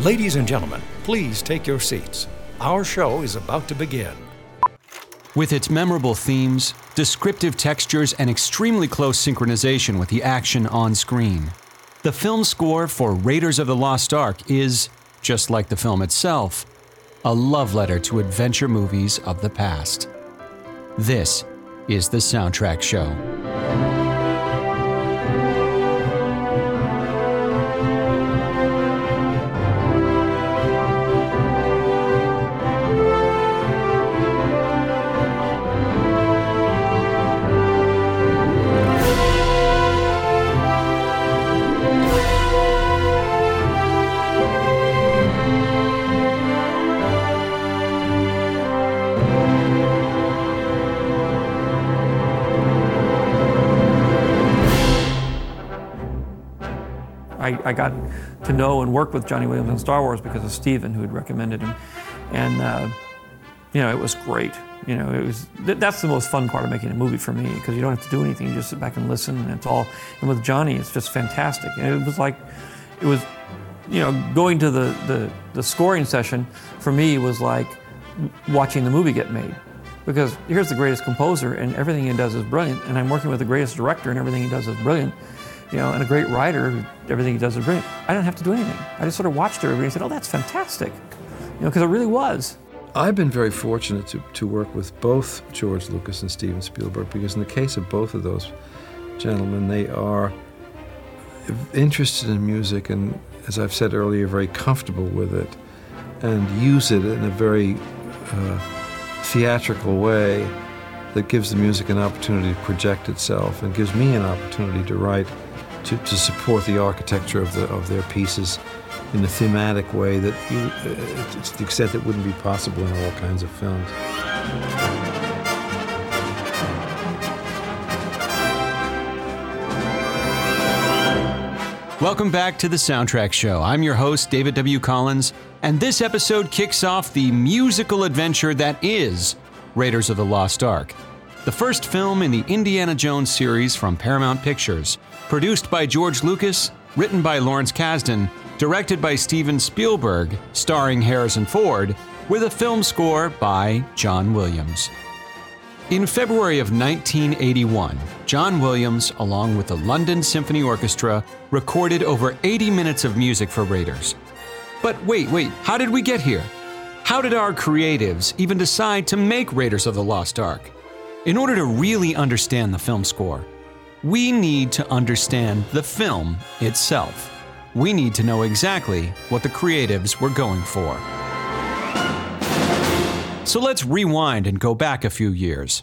Ladies and gentlemen, please take your seats. Our show is about to begin. With its memorable themes, descriptive textures, and extremely close synchronization with the action on screen, the film score for Raiders of the Lost Ark is, just like the film itself, a love letter to adventure movies of the past. This is the Soundtrack Show. I, got to know and work with Johnny Williams on Star Wars because of Steven, who had recommended him. And, uh, you know, it was great. You know, it was th- that's the most fun part of making a movie for me because you don't have to do anything; you just sit back and listen, and it's all. And with Johnny, it's just fantastic. And it was like, it was, you know, going to the the, the scoring session for me was like watching the movie get made because here's the greatest composer, and everything he does is brilliant, and I'm working with the greatest director, and everything he does is brilliant you know, and a great writer, everything he does is great. I didn't have to do anything. I just sort of watched everybody and said, oh, that's fantastic. You know, because it really was. I've been very fortunate to, to work with both George Lucas and Steven Spielberg because, in the case of both of those gentlemen, they are interested in music and, as I've said earlier, very comfortable with it and use it in a very uh, theatrical way that gives the music an opportunity to project itself and gives me an opportunity to write to, to support the architecture of, the, of their pieces in a thematic way that you, uh, to the extent that wouldn't be possible in all kinds of films. Welcome back to the Soundtrack Show. I'm your host, David W. Collins, and this episode kicks off the musical adventure that is Raiders of the Lost Ark, the first film in the Indiana Jones series from Paramount Pictures, produced by George Lucas, written by Lawrence Kasdan, directed by Steven Spielberg, starring Harrison Ford, with a film score by John Williams. In February of 1981, John Williams, along with the London Symphony Orchestra, recorded over 80 minutes of music for Raiders. But wait, wait, how did we get here? How did our creatives even decide to make Raiders of the Lost Ark? In order to really understand the film score, we need to understand the film itself. We need to know exactly what the creatives were going for. So let's rewind and go back a few years.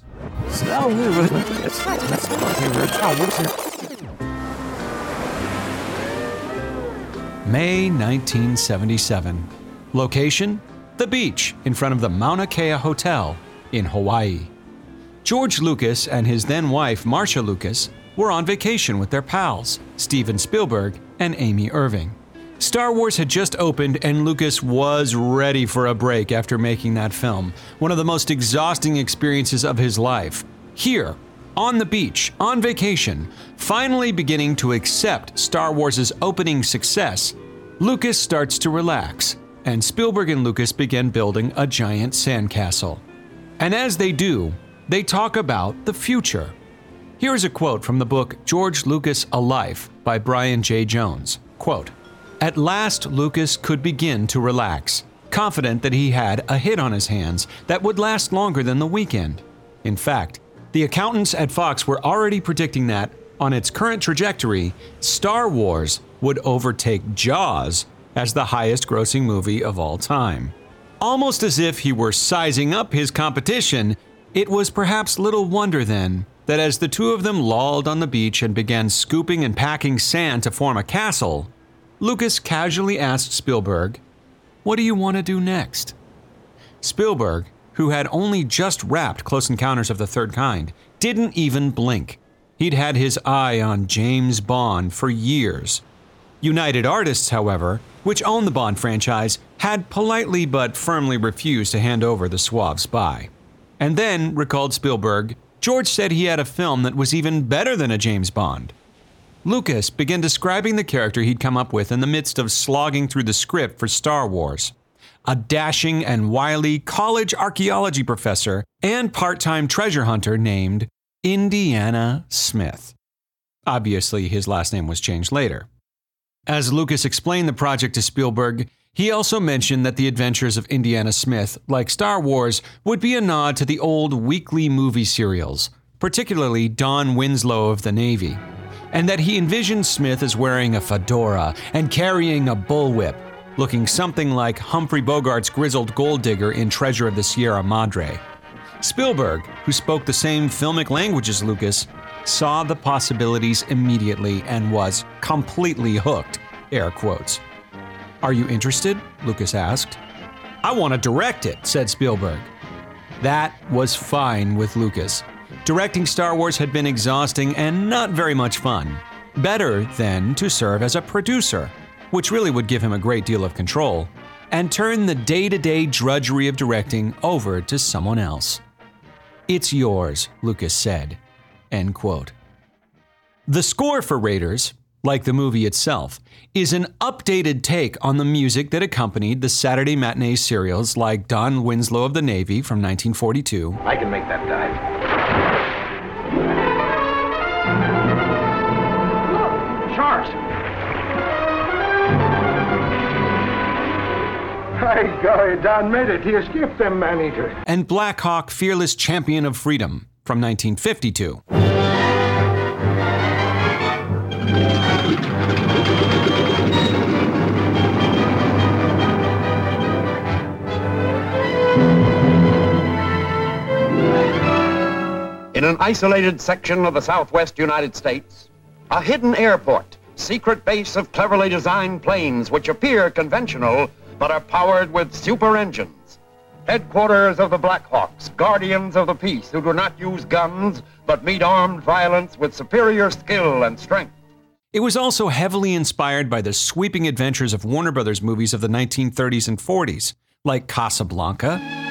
May 1977. Location? The beach in front of the Mauna Kea Hotel in Hawaii. George Lucas and his then wife, Marcia Lucas, were on vacation with their pals, Steven Spielberg and Amy Irving. Star Wars had just opened, and Lucas was ready for a break after making that film, one of the most exhausting experiences of his life. Here, on the beach, on vacation, finally beginning to accept Star Wars' opening success, Lucas starts to relax, and Spielberg and Lucas begin building a giant sandcastle. And as they do, they talk about the future. Here is a quote from the book George Lucas A Life by Brian J. Jones. Quote, At last, Lucas could begin to relax, confident that he had a hit on his hands that would last longer than the weekend. In fact, the accountants at Fox were already predicting that, on its current trajectory, Star Wars would overtake Jaws as the highest grossing movie of all time. Almost as if he were sizing up his competition, it was perhaps little wonder then that as the two of them lolled on the beach and began scooping and packing sand to form a castle, Lucas casually asked Spielberg, What do you want to do next? Spielberg, who had only just wrapped Close Encounters of the Third Kind, didn't even blink. He'd had his eye on James Bond for years. United Artists, however, which owned the Bond franchise, had politely but firmly refused to hand over the suave spy. And then, recalled Spielberg, George said he had a film that was even better than a James Bond. Lucas began describing the character he'd come up with in the midst of slogging through the script for Star Wars. A dashing and wily college archaeology professor and part time treasure hunter named Indiana Smith. Obviously, his last name was changed later. As Lucas explained the project to Spielberg, he also mentioned that the adventures of Indiana Smith, like Star Wars, would be a nod to the old weekly movie serials, particularly Don Winslow of the Navy, and that he envisioned Smith as wearing a fedora and carrying a bullwhip, looking something like Humphrey Bogart's grizzled gold digger in Treasure of the Sierra Madre. Spielberg, who spoke the same filmic language as Lucas, saw the possibilities immediately and was completely hooked, air quotes. Are you interested? Lucas asked. I want to direct it, said Spielberg. That was fine with Lucas. Directing Star Wars had been exhausting and not very much fun. Better, then, to serve as a producer, which really would give him a great deal of control, and turn the day to day drudgery of directing over to someone else. It's yours, Lucas said. End quote. The score for Raiders, like the movie itself, is an updated take on the music that accompanied the Saturday matinee serials like Don Winslow of the Navy from 1942. I can make that dive. Look, sharks. Hey, golly, Don made it. He escaped them man-eaters. And Blackhawk Fearless Champion of Freedom from 1952. In an isolated section of the southwest United States, a hidden airport, secret base of cleverly designed planes which appear conventional but are powered with super engines. Headquarters of the Blackhawks, guardians of the peace who do not use guns but meet armed violence with superior skill and strength. It was also heavily inspired by the sweeping adventures of Warner Brothers movies of the 1930s and 40s, like Casablanca,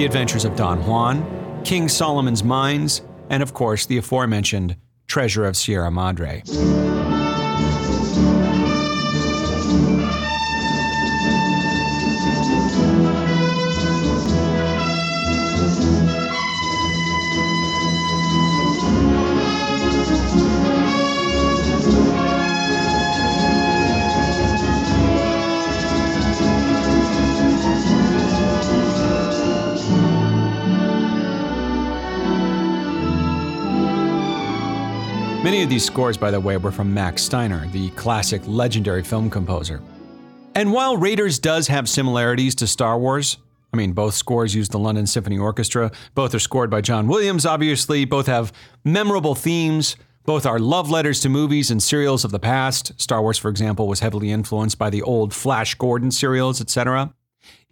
The Adventures of Don Juan, King Solomon's Mines, and of course the aforementioned Treasure of Sierra Madre. Many of these scores, by the way, were from Max Steiner, the classic legendary film composer. And while Raiders does have similarities to Star Wars, I mean, both scores use the London Symphony Orchestra, both are scored by John Williams, obviously, both have memorable themes, both are love letters to movies and serials of the past. Star Wars, for example, was heavily influenced by the old Flash Gordon serials, etc.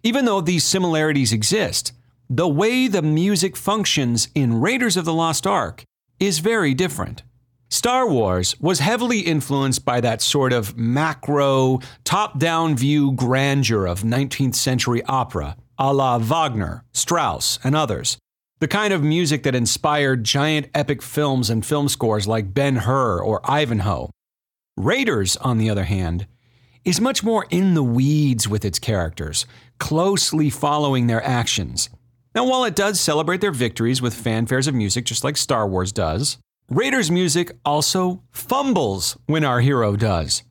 Even though these similarities exist, the way the music functions in Raiders of the Lost Ark is very different. Star Wars was heavily influenced by that sort of macro, top down view grandeur of 19th century opera, a la Wagner, Strauss, and others. The kind of music that inspired giant epic films and film scores like Ben Hur or Ivanhoe. Raiders, on the other hand, is much more in the weeds with its characters, closely following their actions. Now, while it does celebrate their victories with fanfares of music just like Star Wars does, Raiders music also fumbles when our hero does.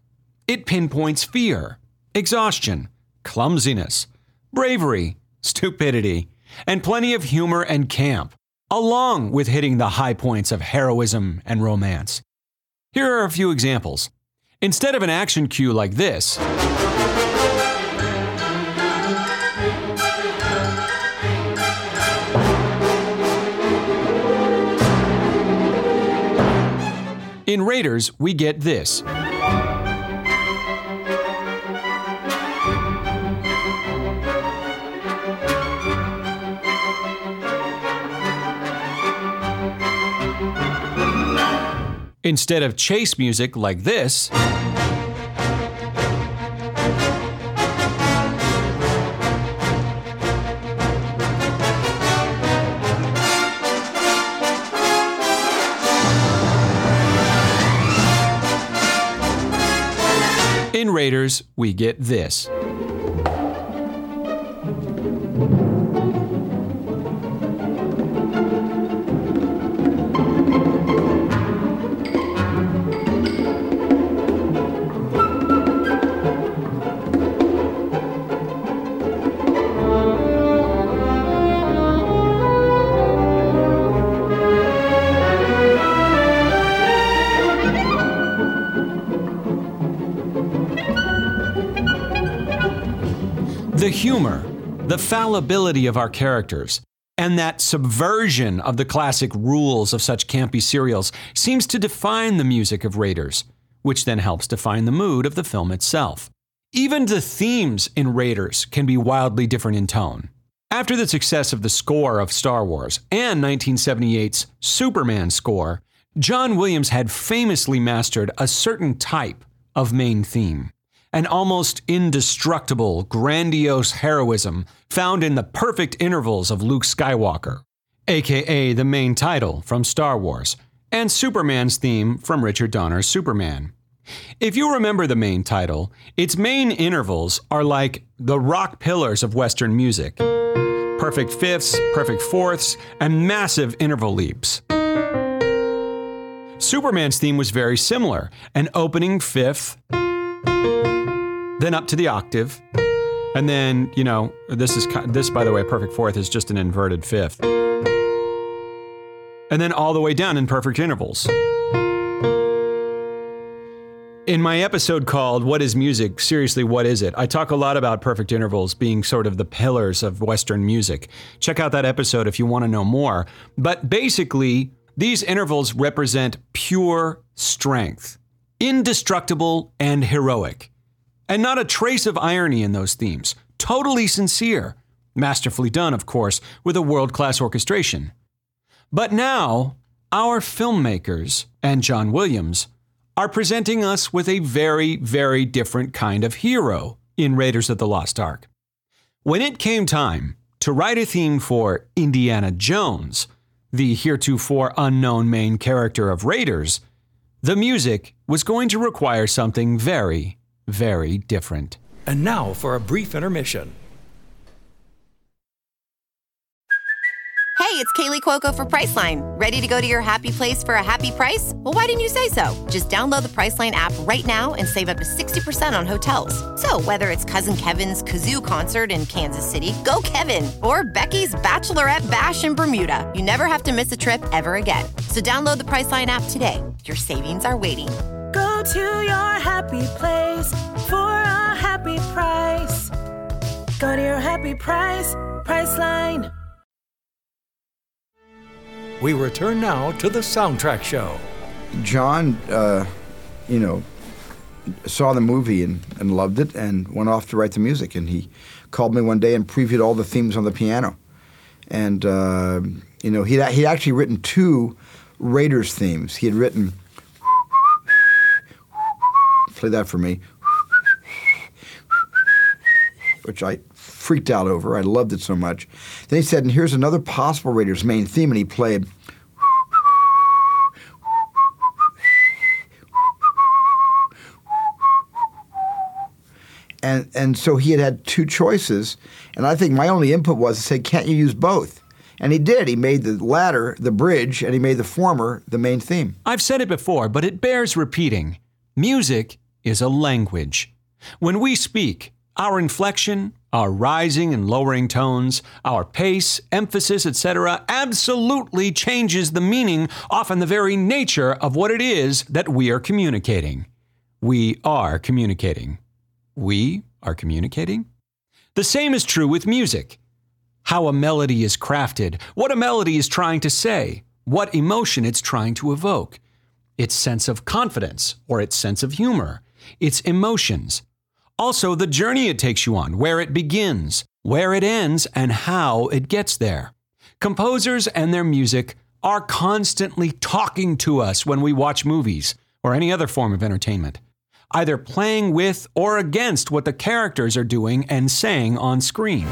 It pinpoints fear, exhaustion, clumsiness, bravery, stupidity, and plenty of humor and camp, along with hitting the high points of heroism and romance. Here are a few examples. Instead of an action cue like this, In Raiders, we get this. Instead of chase music like this, Raiders, we get this. Fallibility of our characters, and that subversion of the classic rules of such campy serials seems to define the music of Raiders, which then helps define the mood of the film itself. Even the themes in Raiders can be wildly different in tone. After the success of the score of Star Wars and 1978's Superman score, John Williams had famously mastered a certain type of main theme an almost indestructible, grandiose heroism found in the perfect intervals of Luke Skywalker, aka the main title from Star Wars, and Superman's theme from Richard Donner's Superman. If you remember the main title, its main intervals are like the rock pillars of Western music perfect fifths, perfect fourths, and massive interval leaps. Superman's theme was very similar an opening fifth then up to the octave, and then you know this is this by the way, perfect fourth is just an inverted fifth, and then all the way down in perfect intervals. In my episode called What is Music? Seriously, what is it? I talk a lot about perfect intervals being sort of the pillars of Western music. Check out that episode if you want to know more. But basically, these intervals represent pure strength, indestructible and heroic. And not a trace of irony in those themes. Totally sincere. Masterfully done, of course, with a world class orchestration. But now, our filmmakers and John Williams are presenting us with a very, very different kind of hero in Raiders of the Lost Ark. When it came time to write a theme for Indiana Jones, the heretofore unknown main character of Raiders, the music was going to require something very, very different. And now for a brief intermission. Hey, it's Kaley Cuoco for Priceline. Ready to go to your happy place for a happy price? Well, why didn't you say so? Just download the Priceline app right now and save up to 60% on hotels. So, whether it's Cousin Kevin's Kazoo concert in Kansas City, go Kevin, or Becky's Bachelorette Bash in Bermuda, you never have to miss a trip ever again. So, download the Priceline app today. Your savings are waiting Go to your happy place for a happy price. Go to your happy price, Priceline. We return now to the soundtrack show. John, uh, you know, saw the movie and, and loved it and went off to write the music. And he called me one day and previewed all the themes on the piano. And, uh, you know, he'd, he'd actually written two Raiders themes. He had written, play that for me, which I freaked out over. I loved it so much. Then he said, and here's another possible Raiders main theme. And he played, and and so he had had two choices, and I think my only input was to say, can't you use both? And he did. He made the latter the bridge, and he made the former the main theme. I've said it before, but it bears repeating. Music is a language. When we speak, our inflection, our rising and lowering tones, our pace, emphasis, etc., absolutely changes the meaning, often the very nature of what it is that we are communicating. We are communicating. We are communicating? The same is true with music. How a melody is crafted, what a melody is trying to say, what emotion it's trying to evoke, its sense of confidence or its sense of humor, its emotions. Also, the journey it takes you on, where it begins, where it ends, and how it gets there. Composers and their music are constantly talking to us when we watch movies or any other form of entertainment, either playing with or against what the characters are doing and saying on screen.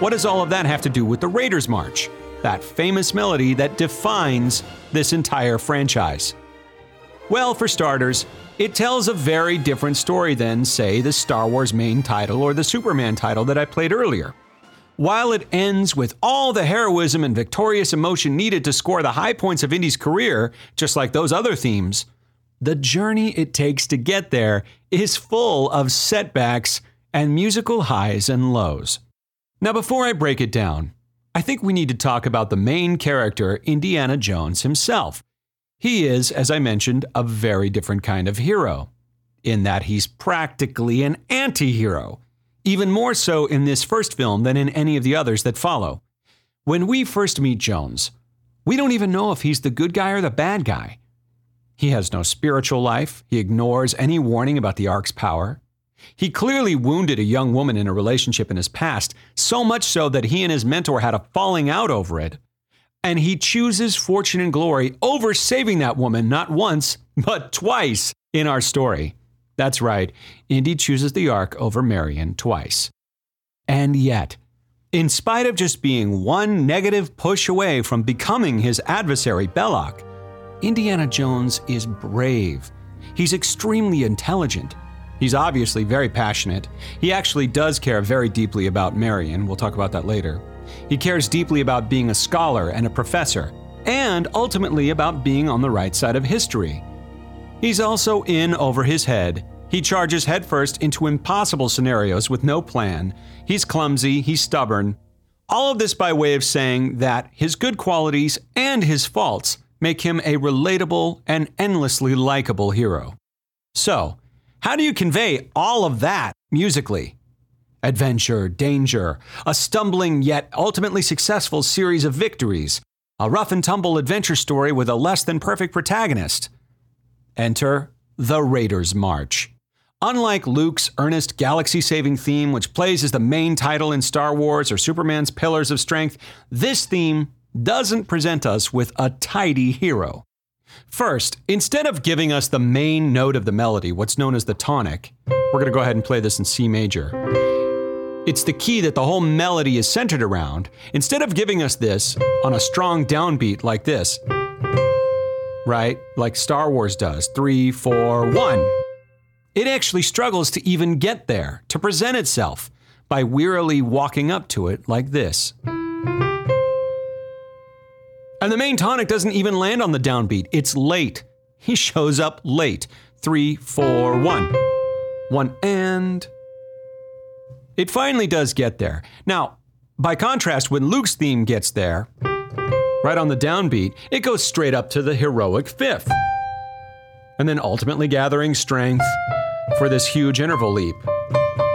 What does all of that have to do with the Raiders March? That famous melody that defines this entire franchise. Well, for starters, it tells a very different story than, say, the Star Wars main title or the Superman title that I played earlier. While it ends with all the heroism and victorious emotion needed to score the high points of Indy's career, just like those other themes, the journey it takes to get there is full of setbacks and musical highs and lows. Now, before I break it down, I think we need to talk about the main character, Indiana Jones himself. He is, as I mentioned, a very different kind of hero, in that he's practically an anti hero even more so in this first film than in any of the others that follow. When we first meet Jones, we don't even know if he's the good guy or the bad guy. He has no spiritual life, he ignores any warning about the Ark's power. He clearly wounded a young woman in a relationship in his past, so much so that he and his mentor had a falling out over it. And he chooses fortune and glory over saving that woman not once, but twice in our story. That's right, Indy chooses the Ark over Marion twice. And yet, in spite of just being one negative push away from becoming his adversary, Belloq, Indiana Jones is brave. He's extremely intelligent. He's obviously very passionate. He actually does care very deeply about Marion. We'll talk about that later. He cares deeply about being a scholar and a professor, and ultimately about being on the right side of history. He's also in over his head. He charges headfirst into impossible scenarios with no plan. He's clumsy, he's stubborn. All of this by way of saying that his good qualities and his faults make him a relatable and endlessly likable hero. So, how do you convey all of that musically? Adventure, danger, a stumbling yet ultimately successful series of victories, a rough and tumble adventure story with a less than perfect protagonist. Enter the Raiders March. Unlike Luke's earnest galaxy saving theme, which plays as the main title in Star Wars or Superman's Pillars of Strength, this theme doesn't present us with a tidy hero. First, instead of giving us the main note of the melody, what's known as the tonic, we're going to go ahead and play this in C major. It's the key that the whole melody is centered around. Instead of giving us this on a strong downbeat like this, right? Like Star Wars does. Three, four, one. It actually struggles to even get there, to present itself, by wearily walking up to it like this. And the main tonic doesn't even land on the downbeat, it's late. He shows up late. Three, four, one. One and. It finally does get there. Now, by contrast, when Luke's theme gets there, right on the downbeat, it goes straight up to the heroic fifth. And then ultimately gathering strength for this huge interval leap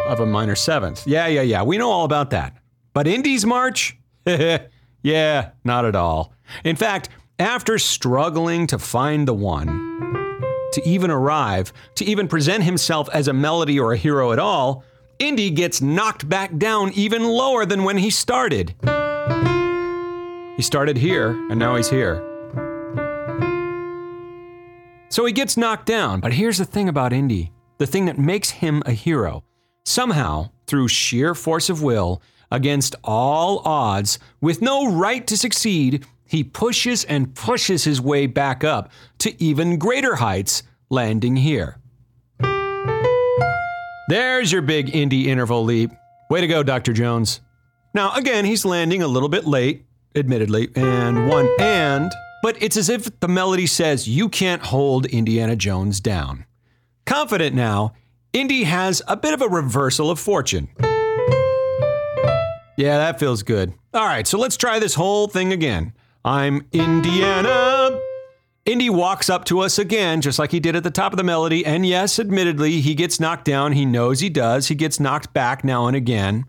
of a minor seventh. Yeah, yeah, yeah. We know all about that. But Indy's march? yeah, not at all. In fact, after struggling to find the one, to even arrive, to even present himself as a melody or a hero at all, Indy gets knocked back down even lower than when he started. He started here, and now he's here. So he gets knocked down, but here's the thing about Indy the thing that makes him a hero. Somehow, through sheer force of will, against all odds, with no right to succeed, he pushes and pushes his way back up to even greater heights, landing here. There's your big Indy interval leap. Way to go, Dr. Jones. Now, again, he's landing a little bit late, admittedly, and one and, but it's as if the melody says you can't hold Indiana Jones down. Confident now, Indy has a bit of a reversal of fortune. Yeah, that feels good. All right, so let's try this whole thing again. I'm Indiana. Indy walks up to us again, just like he did at the top of the melody. And yes, admittedly, he gets knocked down. He knows he does. He gets knocked back now and again.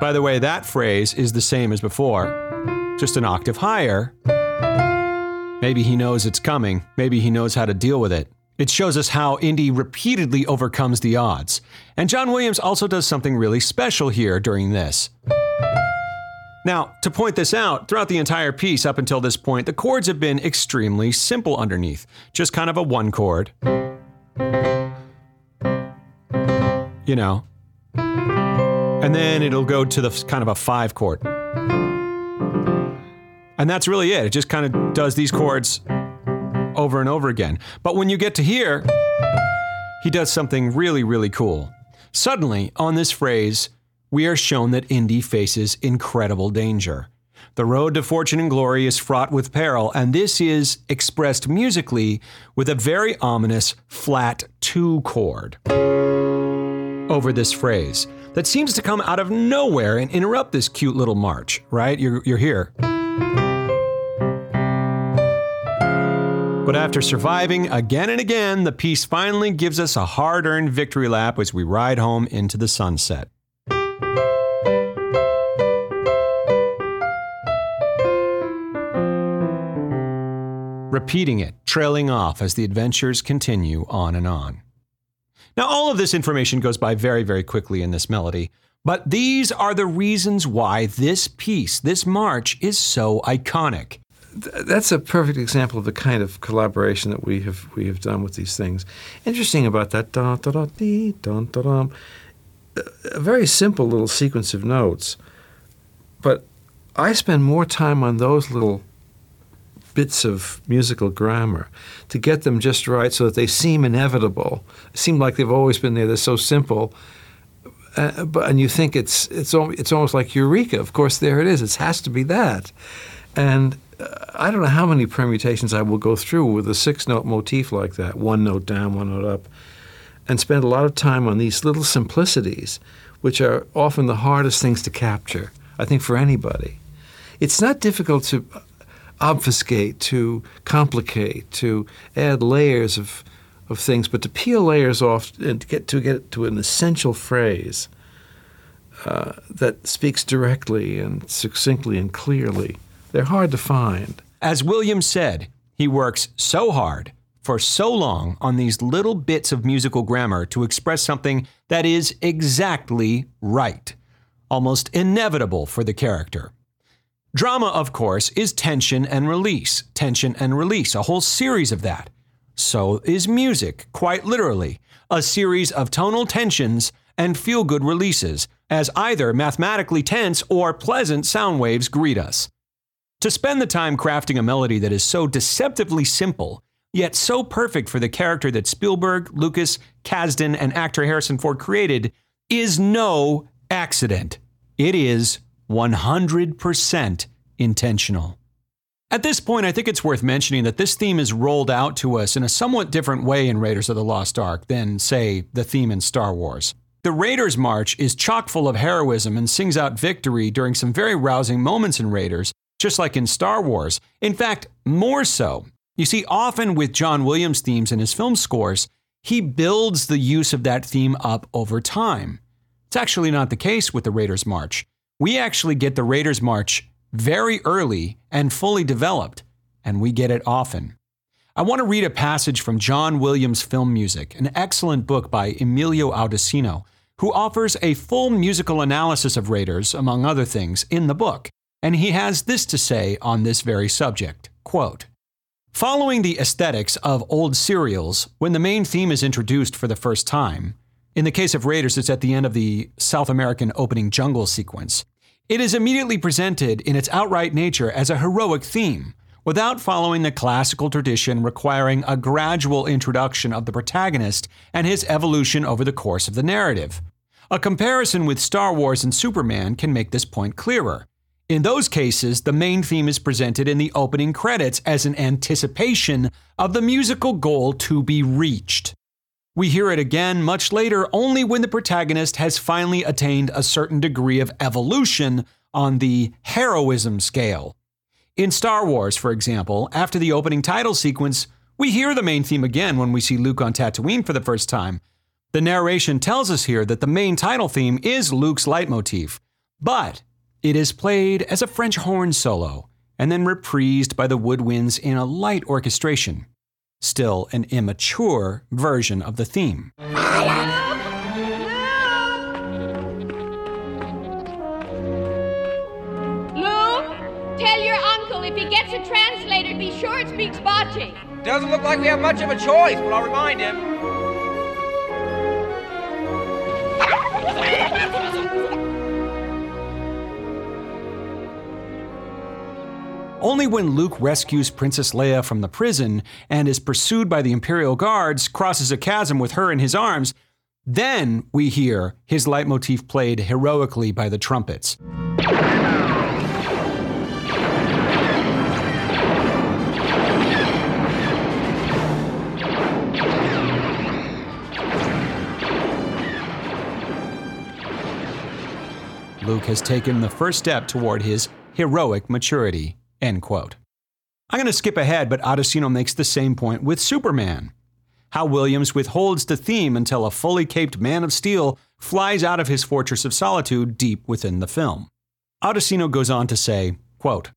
By the way, that phrase is the same as before, just an octave higher. Maybe he knows it's coming. Maybe he knows how to deal with it. It shows us how Indy repeatedly overcomes the odds. And John Williams also does something really special here during this. Now, to point this out, throughout the entire piece up until this point, the chords have been extremely simple underneath, just kind of a one chord. You know, and then it'll go to the kind of a five chord. And that's really it. It just kind of does these chords over and over again. But when you get to here, he does something really, really cool. Suddenly, on this phrase, we are shown that Indy faces incredible danger. The road to fortune and glory is fraught with peril, and this is expressed musically with a very ominous flat two chord over this phrase that seems to come out of nowhere and interrupt this cute little march, right? You're, you're here. But after surviving again and again, the piece finally gives us a hard earned victory lap as we ride home into the sunset. Repeating it, trailing off as the adventures continue on and on. Now, all of this information goes by very, very quickly in this melody, but these are the reasons why this piece, this march, is so iconic. That's a perfect example of the kind of collaboration that we have we have done with these things. Interesting about that da da da dee dun da dum. A very simple little sequence of notes, but I spend more time on those little bits of musical grammar to get them just right so that they seem inevitable, seem like they've always been there. They're so simple, uh, but and you think it's it's it's almost like eureka. Of course, there it is. It has to be that, and uh, I don't know how many permutations I will go through with a six-note motif like that, one note down, one note up, and spend a lot of time on these little simplicities, which are often the hardest things to capture. I think for anybody, it's not difficult to obfuscate, to complicate, to add layers of of things, but to peel layers off and to get to get to an essential phrase uh, that speaks directly and succinctly and clearly, they're hard to find. As Williams said, he works so hard for so long on these little bits of musical grammar to express something that is exactly right, almost inevitable for the character. Drama, of course, is tension and release, tension and release, a whole series of that. So is music, quite literally, a series of tonal tensions and feel good releases, as either mathematically tense or pleasant sound waves greet us. To spend the time crafting a melody that is so deceptively simple, yet so perfect for the character that Spielberg, Lucas, Kasdan, and actor Harrison Ford created, is no accident. It is 100% intentional. At this point, I think it's worth mentioning that this theme is rolled out to us in a somewhat different way in Raiders of the Lost Ark than, say, the theme in Star Wars. The Raiders March is chock full of heroism and sings out victory during some very rousing moments in Raiders, just like in Star Wars. In fact, more so. You see, often with John Williams' themes in his film scores, he builds the use of that theme up over time. It's actually not the case with the Raiders March. We actually get the Raiders March very early and fully developed, and we get it often. I want to read a passage from John Williams' Film Music, an excellent book by Emilio Audissino, who offers a full musical analysis of Raiders, among other things, in the book. And he has this to say on this very subject quote, Following the aesthetics of old serials, when the main theme is introduced for the first time, in the case of Raiders, it's at the end of the South American opening jungle sequence. It is immediately presented in its outright nature as a heroic theme, without following the classical tradition requiring a gradual introduction of the protagonist and his evolution over the course of the narrative. A comparison with Star Wars and Superman can make this point clearer. In those cases, the main theme is presented in the opening credits as an anticipation of the musical goal to be reached. We hear it again much later only when the protagonist has finally attained a certain degree of evolution on the heroism scale. In Star Wars, for example, after the opening title sequence, we hear the main theme again when we see Luke on Tatooine for the first time. The narration tells us here that the main title theme is Luke's leitmotif, but it is played as a French horn solo and then reprised by the woodwinds in a light orchestration. Still an immature version of the theme. Luke, tell your uncle if he gets a translator, be sure it speaks Bocce. Doesn't look like we have much of a choice, but I'll remind him. Only when Luke rescues Princess Leia from the prison and is pursued by the Imperial Guards, crosses a chasm with her in his arms, then we hear his leitmotif played heroically by the trumpets. Luke has taken the first step toward his heroic maturity. End quote. I'm going to skip ahead, but Audissino makes the same point with Superman. How Williams withholds the theme until a fully caped Man of Steel flies out of his fortress of solitude deep within the film. Audissino goes on to say, quote,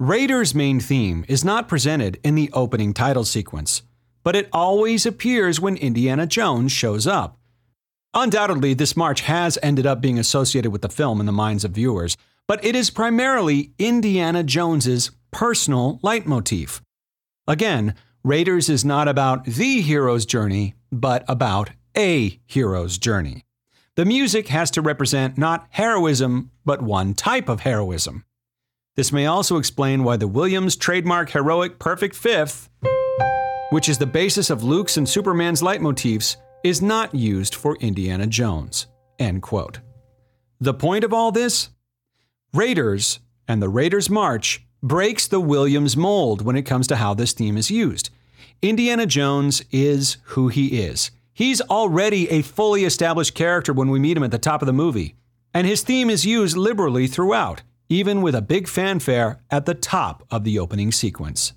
Raiders' main theme is not presented in the opening title sequence, but it always appears when Indiana Jones shows up, Undoubtedly, this march has ended up being associated with the film in the minds of viewers, but it is primarily Indiana Jones's personal leitmotif. Again, Raiders is not about the hero's journey, but about a hero's journey. The music has to represent not heroism, but one type of heroism. This may also explain why the Williams trademark heroic perfect fifth, which is the basis of Luke's and Superman's leitmotifs, is not used for Indiana Jones. End quote. The point of all this? Raiders and the Raiders March breaks the Williams mold when it comes to how this theme is used. Indiana Jones is who he is. He's already a fully established character when we meet him at the top of the movie, and his theme is used liberally throughout, even with a big fanfare at the top of the opening sequence.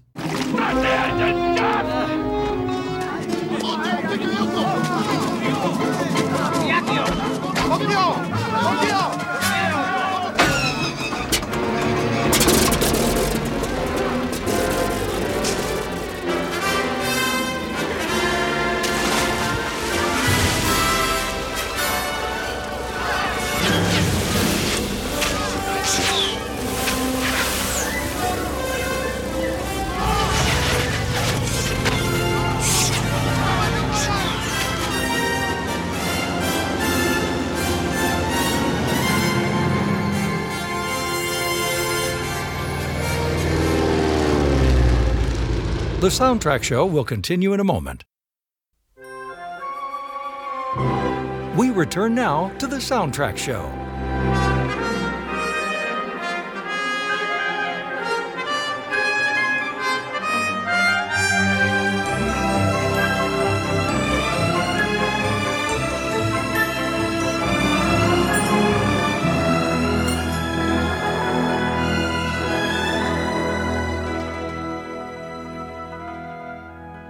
The soundtrack show will continue in a moment. We return now to the soundtrack show.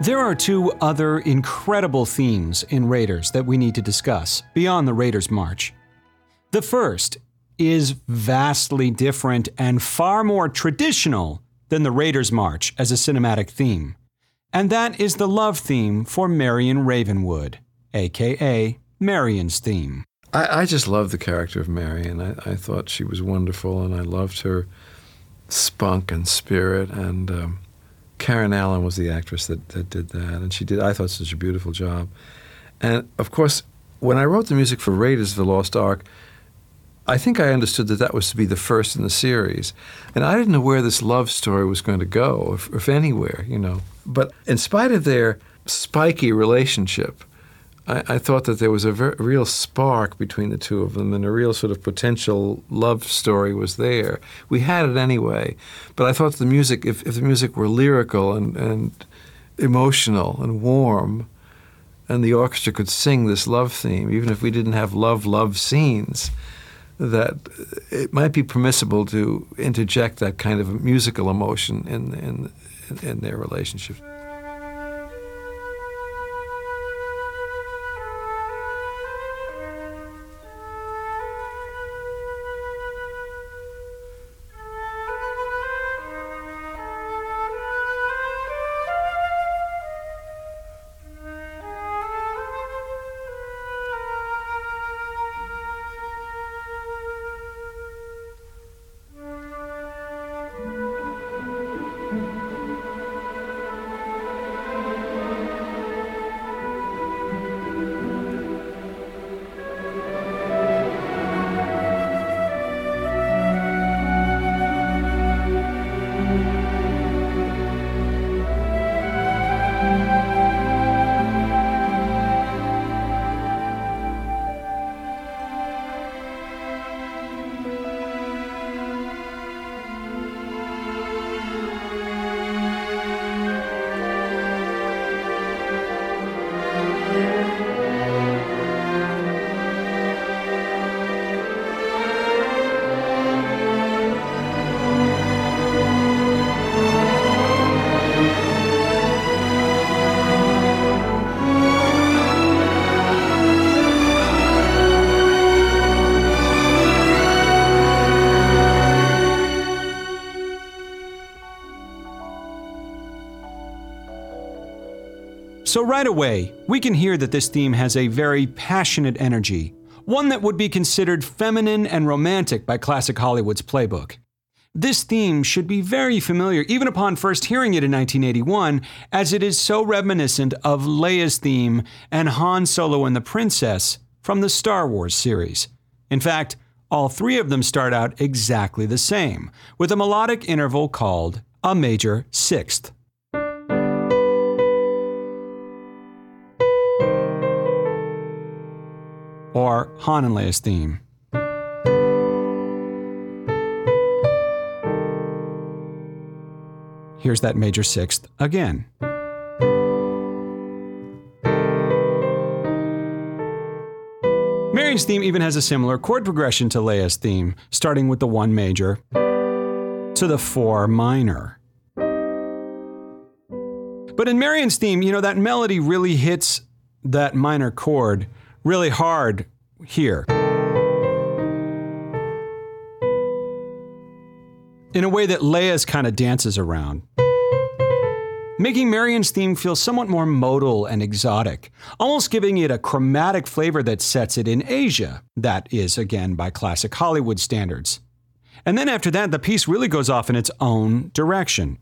There are two other incredible themes in Raiders that we need to discuss beyond the Raiders March. The first is vastly different and far more traditional than the Raiders March as a cinematic theme, and that is the love theme for Marion Ravenwood, aka Marion's theme. I, I just love the character of Marion. I, I, thought she was wonderful, and I loved her spunk and spirit and. Um, Karen Allen was the actress that, that did that, and she did, I thought, such a beautiful job. And of course, when I wrote the music for Raiders of the Lost Ark, I think I understood that that was to be the first in the series. And I didn't know where this love story was going to go, if, if anywhere, you know. But in spite of their spiky relationship, I, I thought that there was a ver- real spark between the two of them and a real sort of potential love story was there. We had it anyway, but I thought the music, if, if the music were lyrical and, and emotional and warm, and the orchestra could sing this love theme, even if we didn't have love, love scenes, that it might be permissible to interject that kind of musical emotion in, in, in their relationship. Right away, we can hear that this theme has a very passionate energy, one that would be considered feminine and romantic by classic Hollywood's playbook. This theme should be very familiar even upon first hearing it in 1981, as it is so reminiscent of Leia's theme and Han Solo and the Princess from the Star Wars series. In fact, all three of them start out exactly the same, with a melodic interval called a major sixth. Or Han and Leia's theme. Here's that major sixth again. Marion's theme even has a similar chord progression to Leia's theme, starting with the one major to the four minor. But in Marion's theme, you know, that melody really hits that minor chord really hard here. In a way that Leia's kind of dances around making Marion's theme feel somewhat more modal and exotic, almost giving it a chromatic flavor that sets it in Asia. That is, again, by classic Hollywood standards. And then after that, the piece really goes off in its own direction.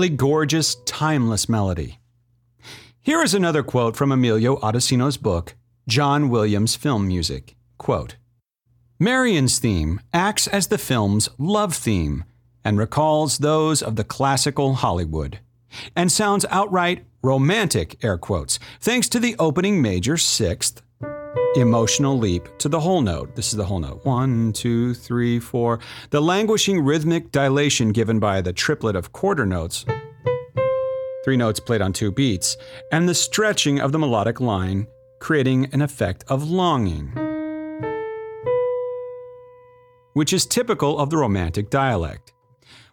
Really gorgeous, timeless melody. Here is another quote from Emilio Audissino's book, John Williams Film Music. Quote, Marion's theme acts as the film's love theme and recalls those of the classical Hollywood, and sounds outright romantic, air quotes, thanks to the opening major sixth, emotional leap to the whole note. This is the whole note. One, two, three, four. The languishing rhythmic dilation given by the triplet of quarter notes, three notes played on two beats, and the stretching of the melodic line, creating an effect of longing, which is typical of the Romantic dialect.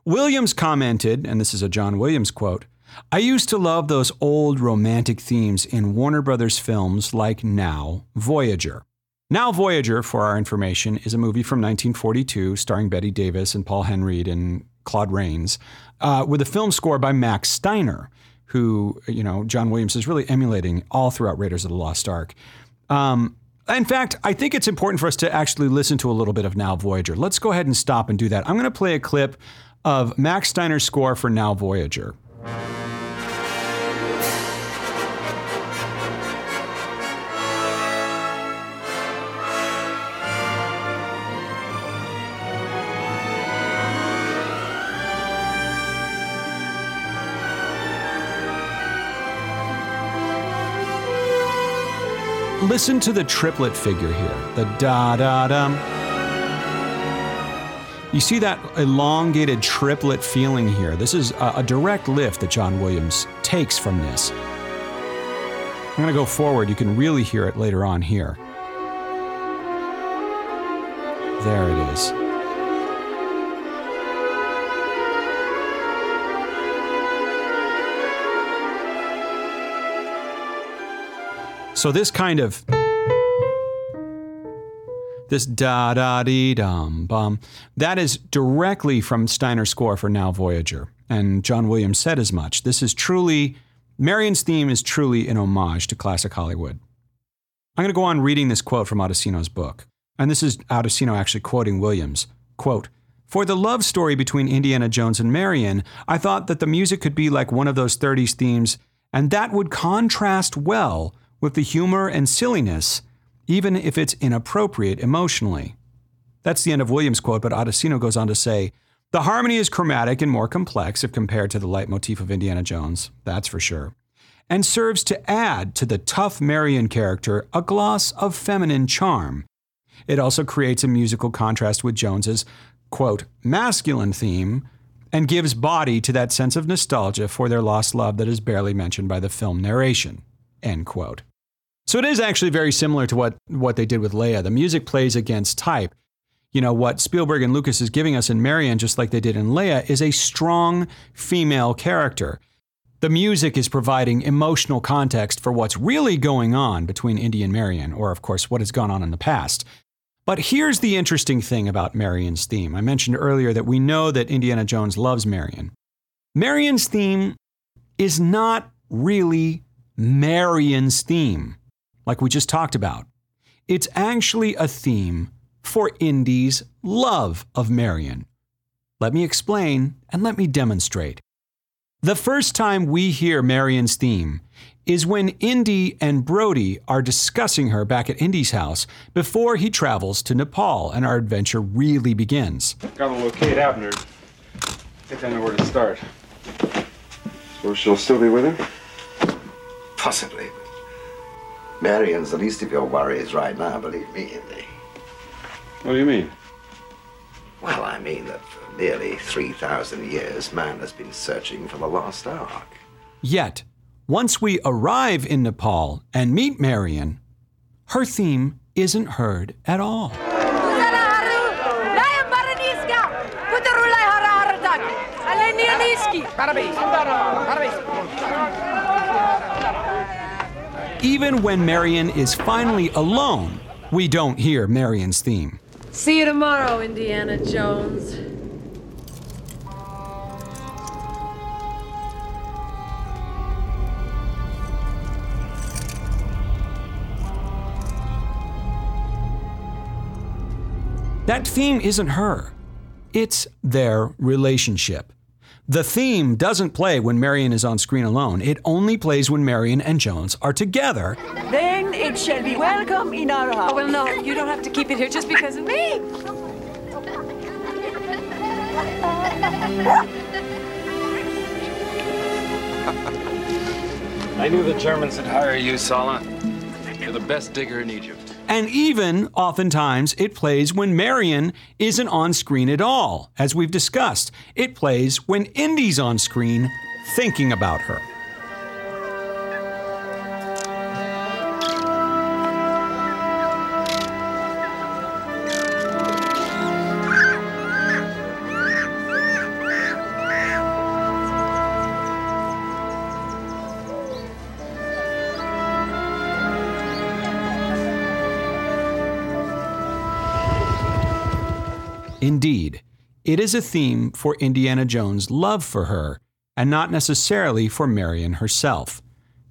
Williams commented, and this is a John Williams quote I used to love those old romantic themes in Warner Brothers films like Now, Voyager. Now, Voyager, for our information, is a movie from 1942 starring Bette Davis and Paul Henreid and Claude Rains, uh, with a film score by Max Steiner, who, you know, John Williams is really emulating all throughout Raiders of the Lost Ark. Um, in fact, I think it's important for us to actually listen to a little bit of Now Voyager. Let's go ahead and stop and do that. I'm going to play a clip of Max Steiner's score for Now Voyager. Listen to the triplet figure here, the da da dum. You see that elongated triplet feeling here. This is a, a direct lift that John Williams takes from this. I'm going to go forward. You can really hear it later on here. There it is. So this kind of this da da dee dum bum that is directly from Steiner's score for Now Voyager, and John Williams said as much. This is truly Marion's theme is truly an homage to classic Hollywood. I'm going to go on reading this quote from Audissino's book, and this is Audisino actually quoting Williams. Quote. For the love story between Indiana Jones and Marion, I thought that the music could be like one of those 30s themes, and that would contrast well with the humor and silliness, even if it's inappropriate emotionally. That's the end of Williams' quote, but Audissino goes on to say, the harmony is chromatic and more complex if compared to the leitmotif of Indiana Jones, that's for sure, and serves to add to the tough Marion character a gloss of feminine charm. It also creates a musical contrast with Jones's, quote, masculine theme, and gives body to that sense of nostalgia for their lost love that is barely mentioned by the film narration, end quote. So it is actually very similar to what, what they did with Leia. The music plays against type. you know, what Spielberg and Lucas is giving us in Marion, just like they did in Leia, is a strong female character. The music is providing emotional context for what's really going on between Indy and Marion, or of course, what has gone on in the past. But here's the interesting thing about Marion's theme. I mentioned earlier that we know that Indiana Jones loves Marion. Marion's theme is not really Marion's theme, like we just talked about. It's actually a theme for Indy's love of Marion. Let me explain and let me demonstrate. The first time we hear Marion's theme is when Indy and Brody are discussing her back at Indy's house before he travels to Nepal and our adventure really begins. Got to locate Abner. Think I know where to start. So she'll still be with him? Possibly. Marion's the least of your worries right now, believe me, What do you mean? Well, I mean that for nearly 3,000 years, man has been searching for the lost ark. Yet, once we arrive in Nepal and meet Marion, her theme isn't heard at all. Even when Marion is finally alone, we don't hear Marion's theme. See you tomorrow, Indiana Jones. That theme isn't her, it's their relationship. The theme doesn't play when Marion is on screen alone. It only plays when Marion and Jones are together. Then it shall be welcome in our house. Oh, well, no, you don't have to keep it here just because of me. I knew the Germans would hire you, Sallah. You're the best digger in Egypt. And even, oftentimes, it plays when Marion isn't on screen at all. As we've discussed, it plays when Indy's on screen thinking about her. Indeed, it is a theme for Indiana Jones' love for her, and not necessarily for Marion herself.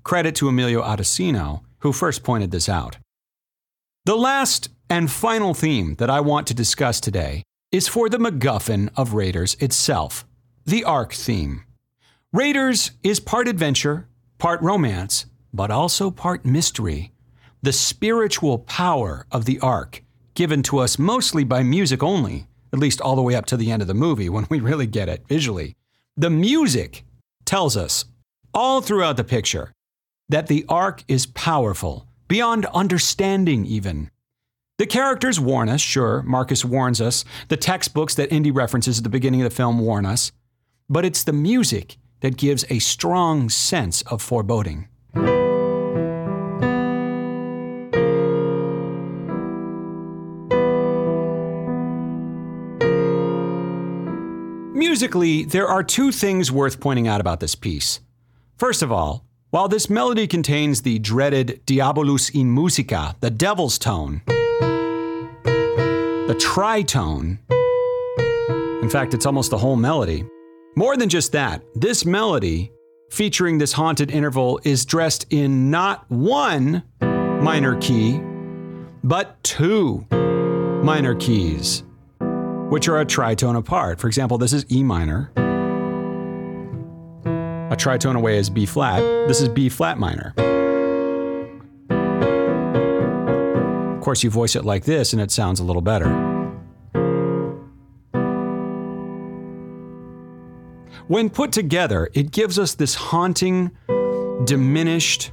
Credit to Emilio Audissino, who first pointed this out. The last and final theme that I want to discuss today is for the MacGuffin of Raiders itself the Ark theme. Raiders is part adventure, part romance, but also part mystery. The spiritual power of the Ark, given to us mostly by music only, at least all the way up to the end of the movie when we really get it visually. The music tells us all throughout the picture that the Ark is powerful, beyond understanding even. The characters warn us, sure, Marcus warns us, the textbooks that Indy references at the beginning of the film warn us, but it's the music that gives a strong sense of foreboding. Musically, there are two things worth pointing out about this piece. First of all, while this melody contains the dreaded Diabolus in Musica, the devil's tone, the tritone, in fact, it's almost the whole melody. More than just that, this melody, featuring this haunted interval, is dressed in not one minor key, but two minor keys which are a tritone apart. For example, this is E minor. A tritone away is B flat. This is B flat minor. Of course, you voice it like this and it sounds a little better. When put together, it gives us this haunting, diminished,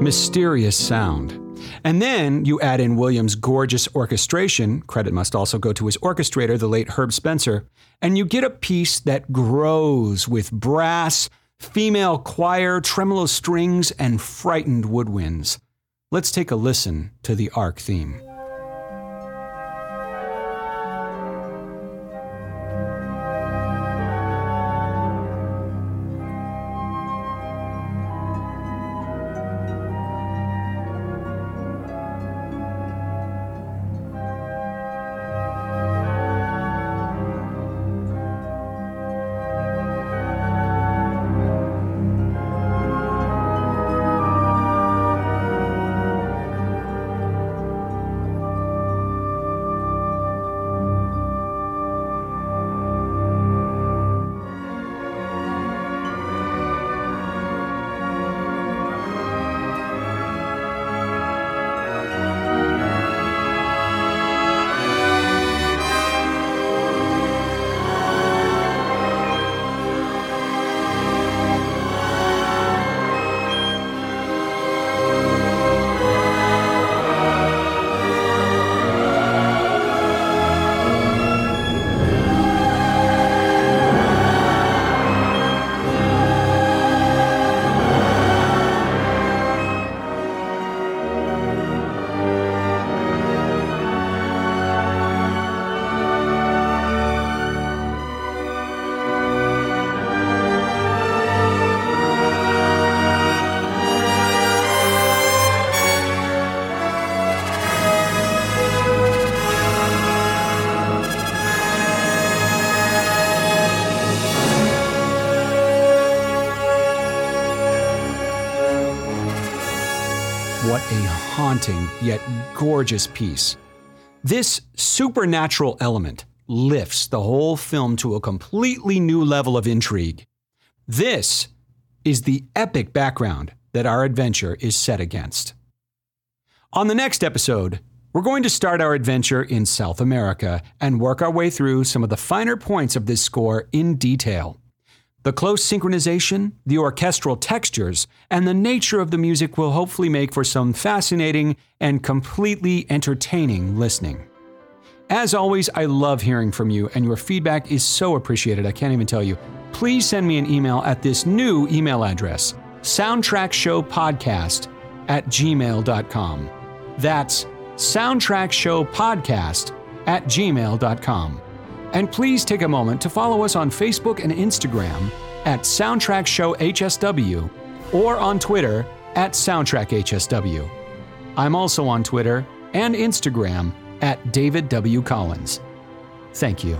mysterious sound. And then you add in Williams' gorgeous orchestration, credit must also go to his orchestrator, the late Herb Spencer, and you get a piece that grows with brass, female choir, tremolo strings, and frightened woodwinds. Let's take a listen to the Ark theme. A haunting yet gorgeous piece. This supernatural element lifts the whole film to a completely new level of intrigue. This is the epic background that our adventure is set against. On the next episode, we're going to start our adventure in South America and work our way through some of the finer points of this score in detail. The close synchronization, the orchestral textures, and the nature of the music will hopefully make for some fascinating and completely entertaining listening. As always, I love hearing from you, and your feedback is so appreciated, I can't even tell you. Please send me an email at this new email address, soundtrackshowpodcast at gmail.com. That's soundtrackshowpodcast at gmail.com. And please take a moment to follow us on Facebook and Instagram at Soundtrack Show HSW or on Twitter at Soundtrack HSW. I'm also on Twitter and Instagram at David W. Collins. Thank you.